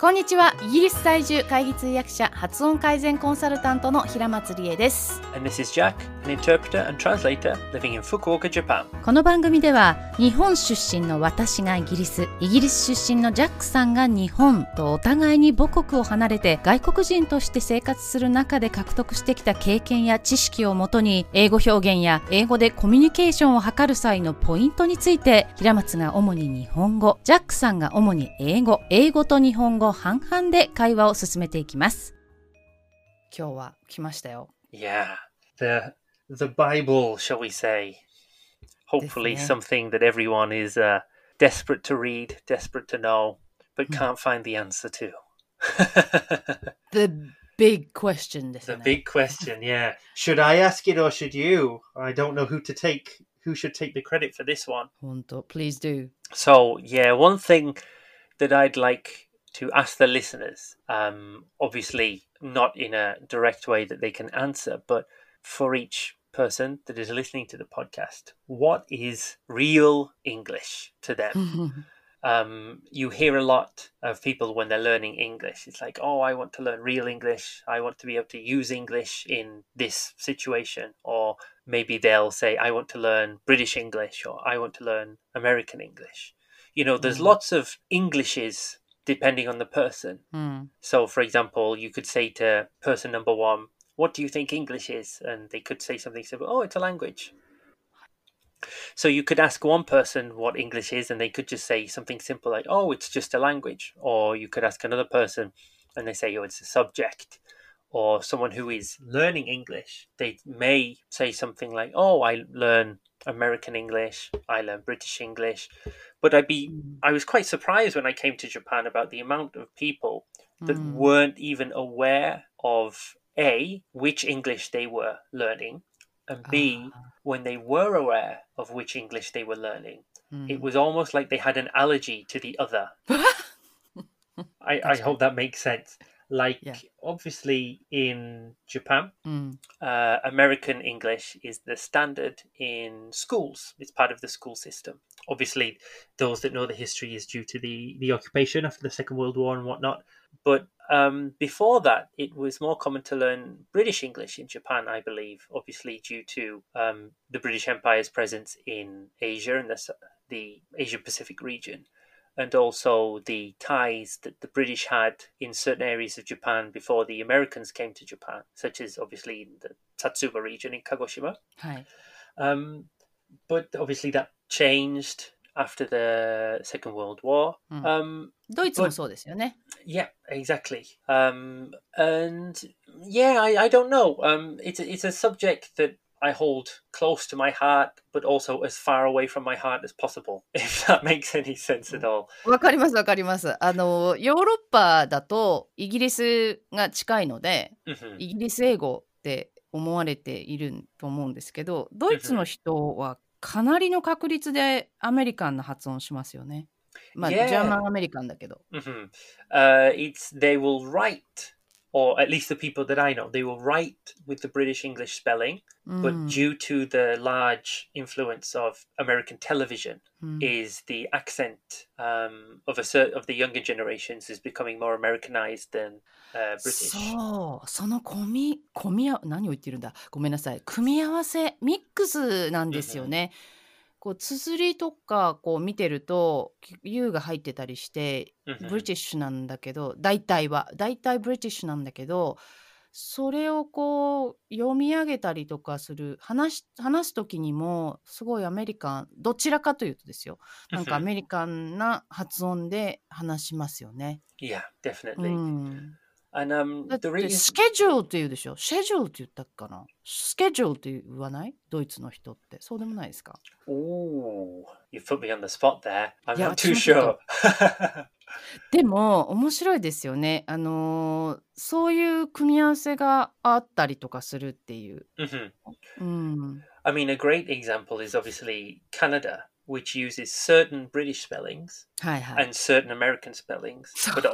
こんにちは。イギリス在住会議通訳者発音改善コンサルタントの平松理恵です。And this is Jack, an interpreter and translator living in Fukuoka, Japan. この番組では日本出身の私がイギリスイギリス出身のジャックさんが日本とお互いに母国を離れて外国人として生活する中で獲得してきた経験や知識をもとに英語表現や英語でコミュニケーションを図る際のポイントについて平松が主に日本語ジャックさんが主に英語英語と日本語半々で会話を進めていきます。今日は来ましたよ。Yeah, the the Bible, shall we say? Hopefully, yeah. something that everyone is uh, desperate to read, desperate to know, but hmm. can't find the answer to. the big question. This the big question. Yeah, should I ask it or should you? I don't know who to take. Who should take the credit for this one? Please do. So yeah, one thing that I'd like to ask the listeners, um, obviously not in a direct way that they can answer, but for each person that is listening to the podcast, what is real English to them? um, you hear a lot of people when they're learning English. It's like, oh, I want to learn real English. I want to be able to use English in this situation. Or maybe they'll say, I want to learn British English or I want to learn American English. You know, there's Mm. lots of Englishes depending on the person. うん、So, for example, you could say to person number one, What do you think English is? And they could say something simple, Oh, it's a language. So, you could ask one person what English is, and they could just say something simple like, Oh, it's just a language. Or you could ask another person, and they say, Oh, it's a subject. Or someone who is learning English, they may say something like, Oh, I learn American English, I learn British English. But I'd be mm. I was quite surprised when I came to Japan about the amount of people that うん weren't even aware of a, which English they were learning, and B, uh. when they were aware of which English they were learning, mm. it hmm. was almost like they had an allergy to the other. I, I, hope that makes sense. Like, yeah. obviously, in Japan, mm. uh, American English is the standard in schools, it's part of the school system. Obviously, those that know the history is due to the, the occupation after the Second World War and whatnot. But um, before that, it was more common to learn British English in Japan, I believe, obviously due to um, the British Empire's presence in Asia and the, the Asia Pacific region. And also the ties that the British had in certain areas of Japan before the Americans came to Japan, such as obviously in the Satsuma region in Kagoshima. はい、Um, but obviously that changed after the Second World War. Mm. Um, ドイツもそうですよね yeah, exactly. Um, and yeah, I, I don't know. Um, it's a, it's a subject that I hold close to my heart, but also as far away from my heart as possible. If that makes any sense at all. わかりますわかりますあのヨーロッパだとイギリスが近いので Mhm. イギリス英語って思われていると思うんですけどドイツの人はかなりの確率でアメリカンな発音しますよね。まあ.ジャーマンアメリカンだけど。Hmm Uh, it's they will write, or at least the people that I know, they will write with the British English spelling, うん but due to the large influence of American television, うん is the accent um, of a cer- of the younger generations is becoming more Americanized than uh, British. そうその込み込みあ何を言ってるんだごめんなさい組み合わせミックスなんですよね。 こう綴りとかこう見てると「U」が入ってたりしてブ Mhm. リティッシュなんだけど大体は大体ブリティッシュなんだけどそれをこう読み上げたりとかする話し話す時にもすごいアメリカンどちらかというとですよなんかア Mhm. メリカンな発音で話しますよね。Yeah, う definitely. ん And um, だっ the て reason スケジュールって言うでしょ？シェジュールって言ったかな？スケジュールって言わない？ドイツの人って。そうでもないですか？Ooh, you put me on the spot there. I'm not too sure. でも面白いですよね。あのーそういう組み合わせがあったりとかするっていう、Mhm. うん、I mean, a great example is obviously Canada, which uses certain British spellings hi, hi. and certain American spellings. but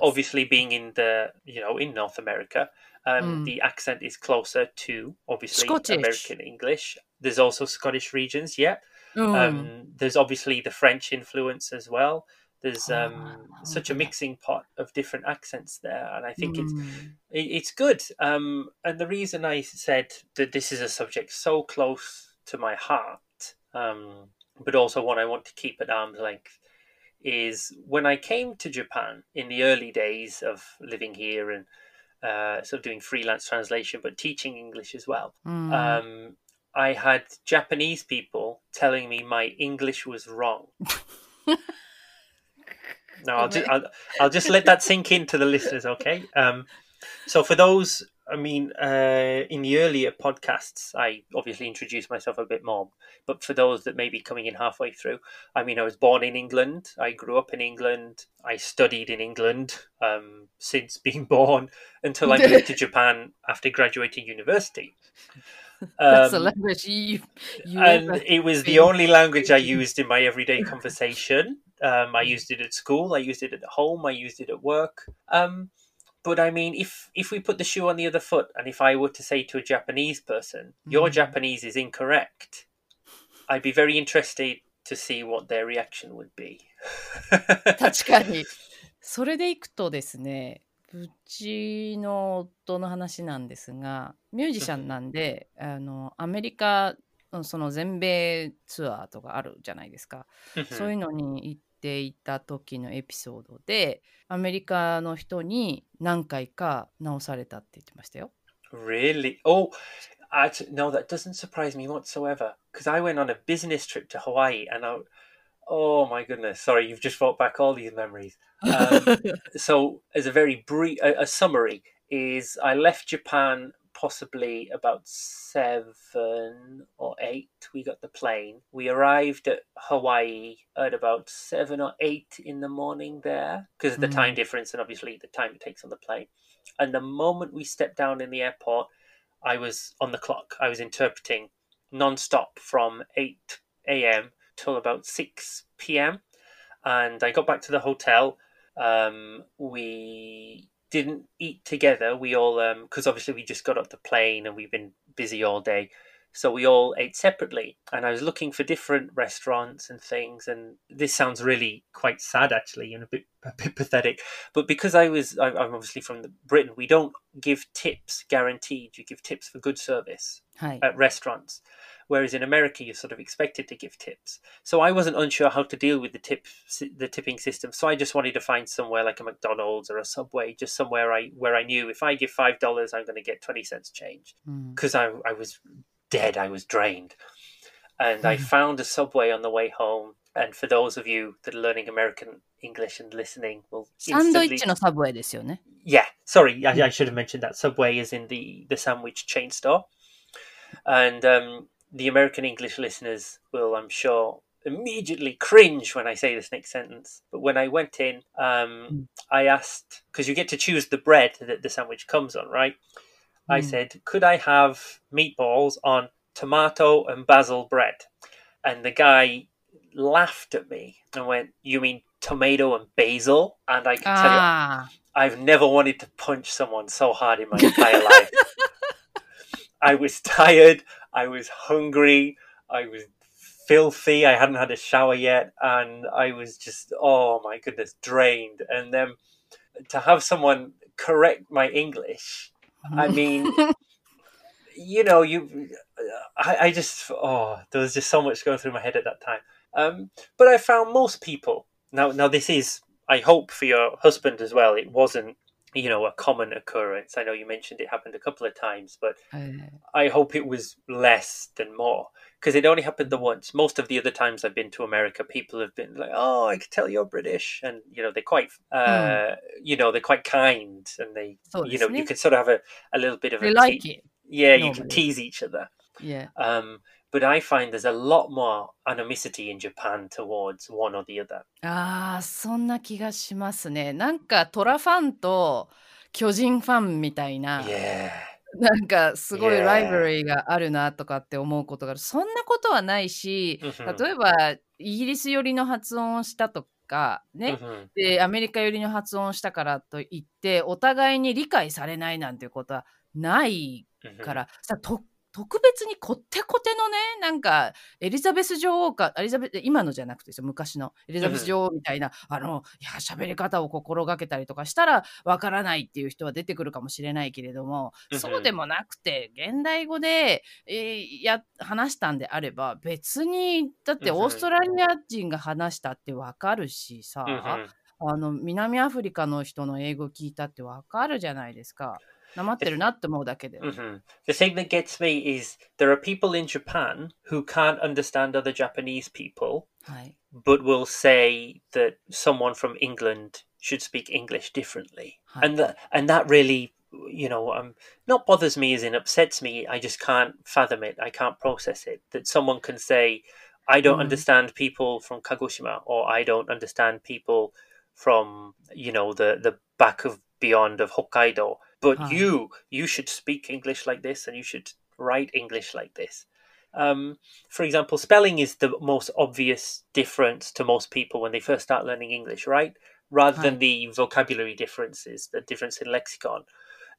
obviously, being in the you know in North America, um, mm. the accent is closer to obviously Scottish. American English. There's also Scottish regions, yeah. Um, mm. Um, there's obviously the French influence as well. There's ah. um, oh, such a mixing pot of different accents there, and I think mm. it's it, it's good. Um, and the reason I said that this is a subject so close to my heart um, but also one I want to keep at arm's length, is when I came to Japan in the early days of living here and uh, sort of doing freelance translation, but teaching English as well. うん。Um, I had Japanese people telling me my English was wrong. No, I'll just I'll, I'll just let that sink into the listeners, okay? Um, so for those, I mean, uh, in the earlier podcasts, I obviously introduced myself a bit more. But for those that may be coming in halfway through, I mean, I was born in England. I grew up in England. I studied in England um, since being born until I moved to Japan after graduating university. That's a Um, language you, you and it was the only language I used in my everyday conversation. Um, I used it at school. I used it at home. I used it at work. Um, but I mean, if if we put the shoe on the other foot, and if I were to say to a Japanese person, "Your Mm. Japanese is incorrect," I'd be very interested to see what their reaction would be. 確かに。それでいくとですね、うちの夫の話なんですが、ミュージシャンなんで、あの、アメリカ、うんその全米ツアーとかあるじゃないですか。そういうのに行っていた時のエピソードで、アメリカの人に何回か直されたって言ってましたよ。 Really? Oh, actually, no, that doesn't surprise me whatsoever. Because I went on a business trip to Hawaii, and I, oh my goodness, sorry, you've just brought back all these memories. Um, so, as a very brief, a, a summary is, I left Japan possibly about seven or eight. We got the plane. We arrived at Hawaii at about seven or eight in the morning there because of the time Mm. difference and obviously the time it takes on the plane. And the moment we stepped down in the airport, I was on the clock. I was interpreting non-stop from 8 a.m. till about 6 p.m. And I got back to the hotel. Um, we didn't eat together. We all, um, because obviously we just got off the plane and we've been busy all day. So we all ate separately. And I was looking for different restaurants and things. And this sounds really quite sad, actually, and a bit, a bit pathetic. But because I was, I'm obviously from Britain, we don't give tips guaranteed. You give tips for good service Hi. at restaurants. Whereas in America, you're sort of expected to give tips. So I wasn't unsure how to deal with the tip, the tipping system. So I just wanted to find somewhere like a McDonald's or a Subway, just somewhere I where I knew if I give five dollars, I'm going to get twenty cents change hmm. because mm. I I was dead. I was drained. And I found a subway on the way home. And for those of you that are learning American English and listening, well, instantly... subway Yeah, sorry, I, I, should have mentioned that subway is in the the sandwich chain store, and um, the American English listeners will, I'm sure, immediately cringe when I say this next sentence. But when I went in, um, I asked because you get to choose the bread that the sandwich comes on, right? I Mm. said, could I have meatballs on tomato and basil bread? And the guy laughed at me and went, "You mean tomato and basil?" And I can tell you, I've never wanted to punch someone so hard in my entire life. I was tired, I was hungry, I was filthy, I hadn't had a shower yet, and I was just, oh my goodness, drained. And then to have someone correct my English, I mean, you know, you, I, I just, oh, there was just so much going through my head at that time. Um, but I found most people now. Now this is, I hope for your husband as well. It wasn't, you know, a common occurrence. I know you mentioned it happened a couple of times, but えー I hope it was less than more because it only happened the once. Most of the other times I've been to America, people have been like, "Oh, I can tell you're British," and you know they're quite, uh, you know, they're quite kind, and they, そう you です know, you ね。 can sort of have a, a little bit of They a like te- it. yeah, you can normally. tease each other. Yeah. Um, but I find there's a lot more animosity in Japan towards one or the other. ああ、そんな気がしますね。なんかトラファンと巨人ファンみたいな、 Yeah. なんかすごい.ライバリーがあるなとかって思うことがある。そんなことはないし、Mhm. 例えばイギリス寄りの発音をしたとかね、Mhm. でアメリカ寄りの発音をしたからといってお互いに理解されないなんていうことはない Mhm. から、さと特別にこってこてのねなんかエリザベス女王かエリザベス今のじゃなくてですよ昔のエリザベス女王みたいな、あのいや喋り方を心がけたりとかしたらわからないっていう人は出てくるかもしれないけれども、うんそうでもなくて現代語で、えーや話したんであれば別にだってうんオーストラリア人が話したってわかるしさ、Mhm. あの南アフリカの人の英語聞いたってわかるじゃないですか。なまってるなって思うだけで。 hmm The thing that gets me is there are people in Japan who can't understand other Japanese people, はい。 but will say that someone from England should speak English differently, Hi. and that and that really, you know, um, not bothers me as in upsets me. I just can't fathom it. I can't process it that someone can say, "I don't Mm. understand people from Kagoshima," or "I don't understand people from you know the the back of beyond of Hokkaido." But Hi. you, you should speak English like this, and you should write English like this. Um, for example, spelling is the most obvious difference to most people when they first start learning English, right? Rather than the vocabulary differences, the difference in lexicon.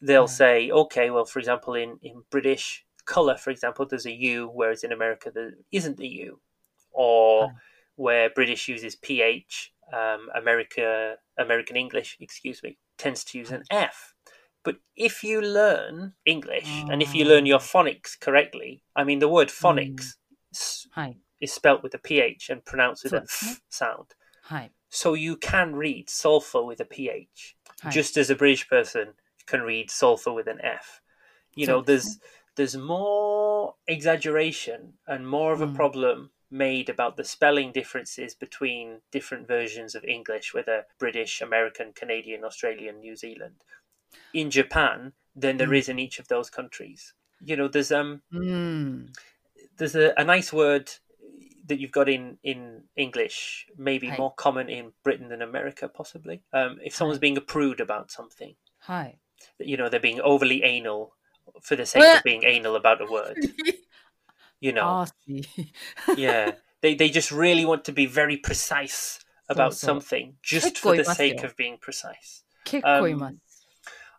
They'll Right. say, okay, well, for example, in, in British colour, for example, there's a U, whereas in America there isn't the U. Or Right. where British uses PH, um, America, American English, excuse me, tends to use an F. But if you learn English oh. and if you learn oh. your phonics correctly, I mean, the word phonics mm. is spelt with a ph and pronounced with a f sound. Hi. So you can read sulfur with a ph, Hi. just as a British person can read sulfur with an f. You know, there's there's more exaggeration and more of a mm. problem made about the spelling differences between different versions of English, whether British, American, Canadian, Australian, New Zealand in Japan than there mm. is in each of those countries. You know, there's um, mm. there's a, a, nice word that you've got in in English, maybe Hi. more common in Britain than America, possibly. Um, if someone's Hi. being a prude about something, Hi. you know, they're being overly anal for the sake of being anal about a word. you know, ah, yeah, they they just really want to be very precise about something just for the sake of being precise. Um,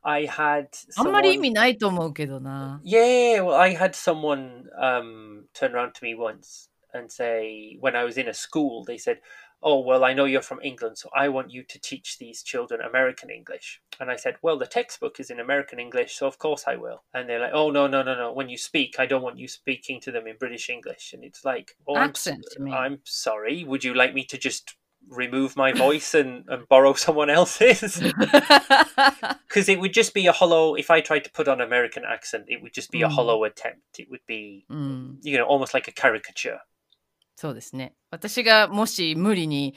I had あんまり意 someone- 味ないと思うけどな。 Yeah, well, I had someone um, turn around to me once and say, when I was in a school, they said, Oh, well, I know you're from England, so I want you to teach these children American English. And I said, Well, the textbook is in American English, so of course I will. And they're like, Oh, no, no, no, no. When you speak, I don't want you speaking to them in British English. And it's like, Oh, I'm, s- Accent, you mean? I'm sorry. Would you like me to just remove my voice and, and borrow someone else's? because it would just be a hollow if i tried to put on american accent it would just be a Mm. hollow attempt it would be うん。you know almost like a caricature そうですね。私がもし無理に、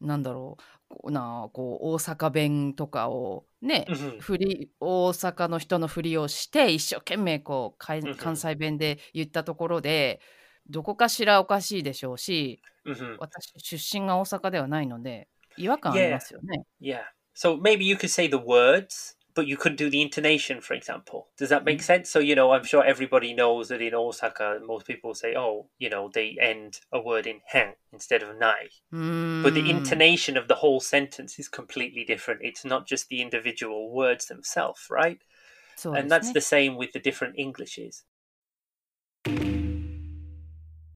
なんだろう、なあこう大阪弁とかをね、Mhm. 振り大阪の人のふりをして一生懸命こう関西弁で言ったところでどこかしらおかしいでしょうし hmm 私出身が大阪ではないので違和感ありますよね。 yeah so maybe you could say the words but you couldn't do the intonation for example does that make sense so you know i'm sure everybody knows that in osaka most people say oh you know they end a word in hen instead of nai うーん but the intonation of the whole sentence is completely different it's not just the individual words themselves right そうで and す that's ね the same with the different englishes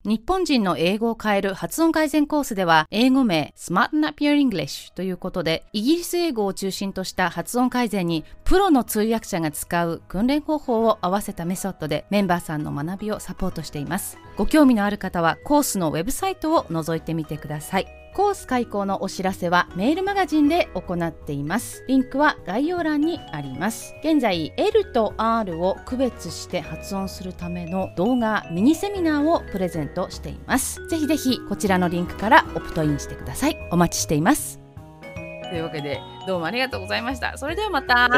日本人の英語を変える発音改善コースでは英語名 Smarten Up Your English ということでイギリス英語を中心とした発音改善にプロの通訳者が使う訓練方法を合わせたメソッドでメンバーさんの学びをサポートしています。ご興味のある方はコースのウェブサイトを覗いてみてください。コース開講のお知らせはメールマガジンで行っています。リンクは概要欄にあります。現在 L と R を区別して発音するための動画ミニセミナーをプレゼントしています。ぜひぜひこちらのリンクからオプトインしてください。お待ちしています。というわけでどうもありがとうございました。それではまた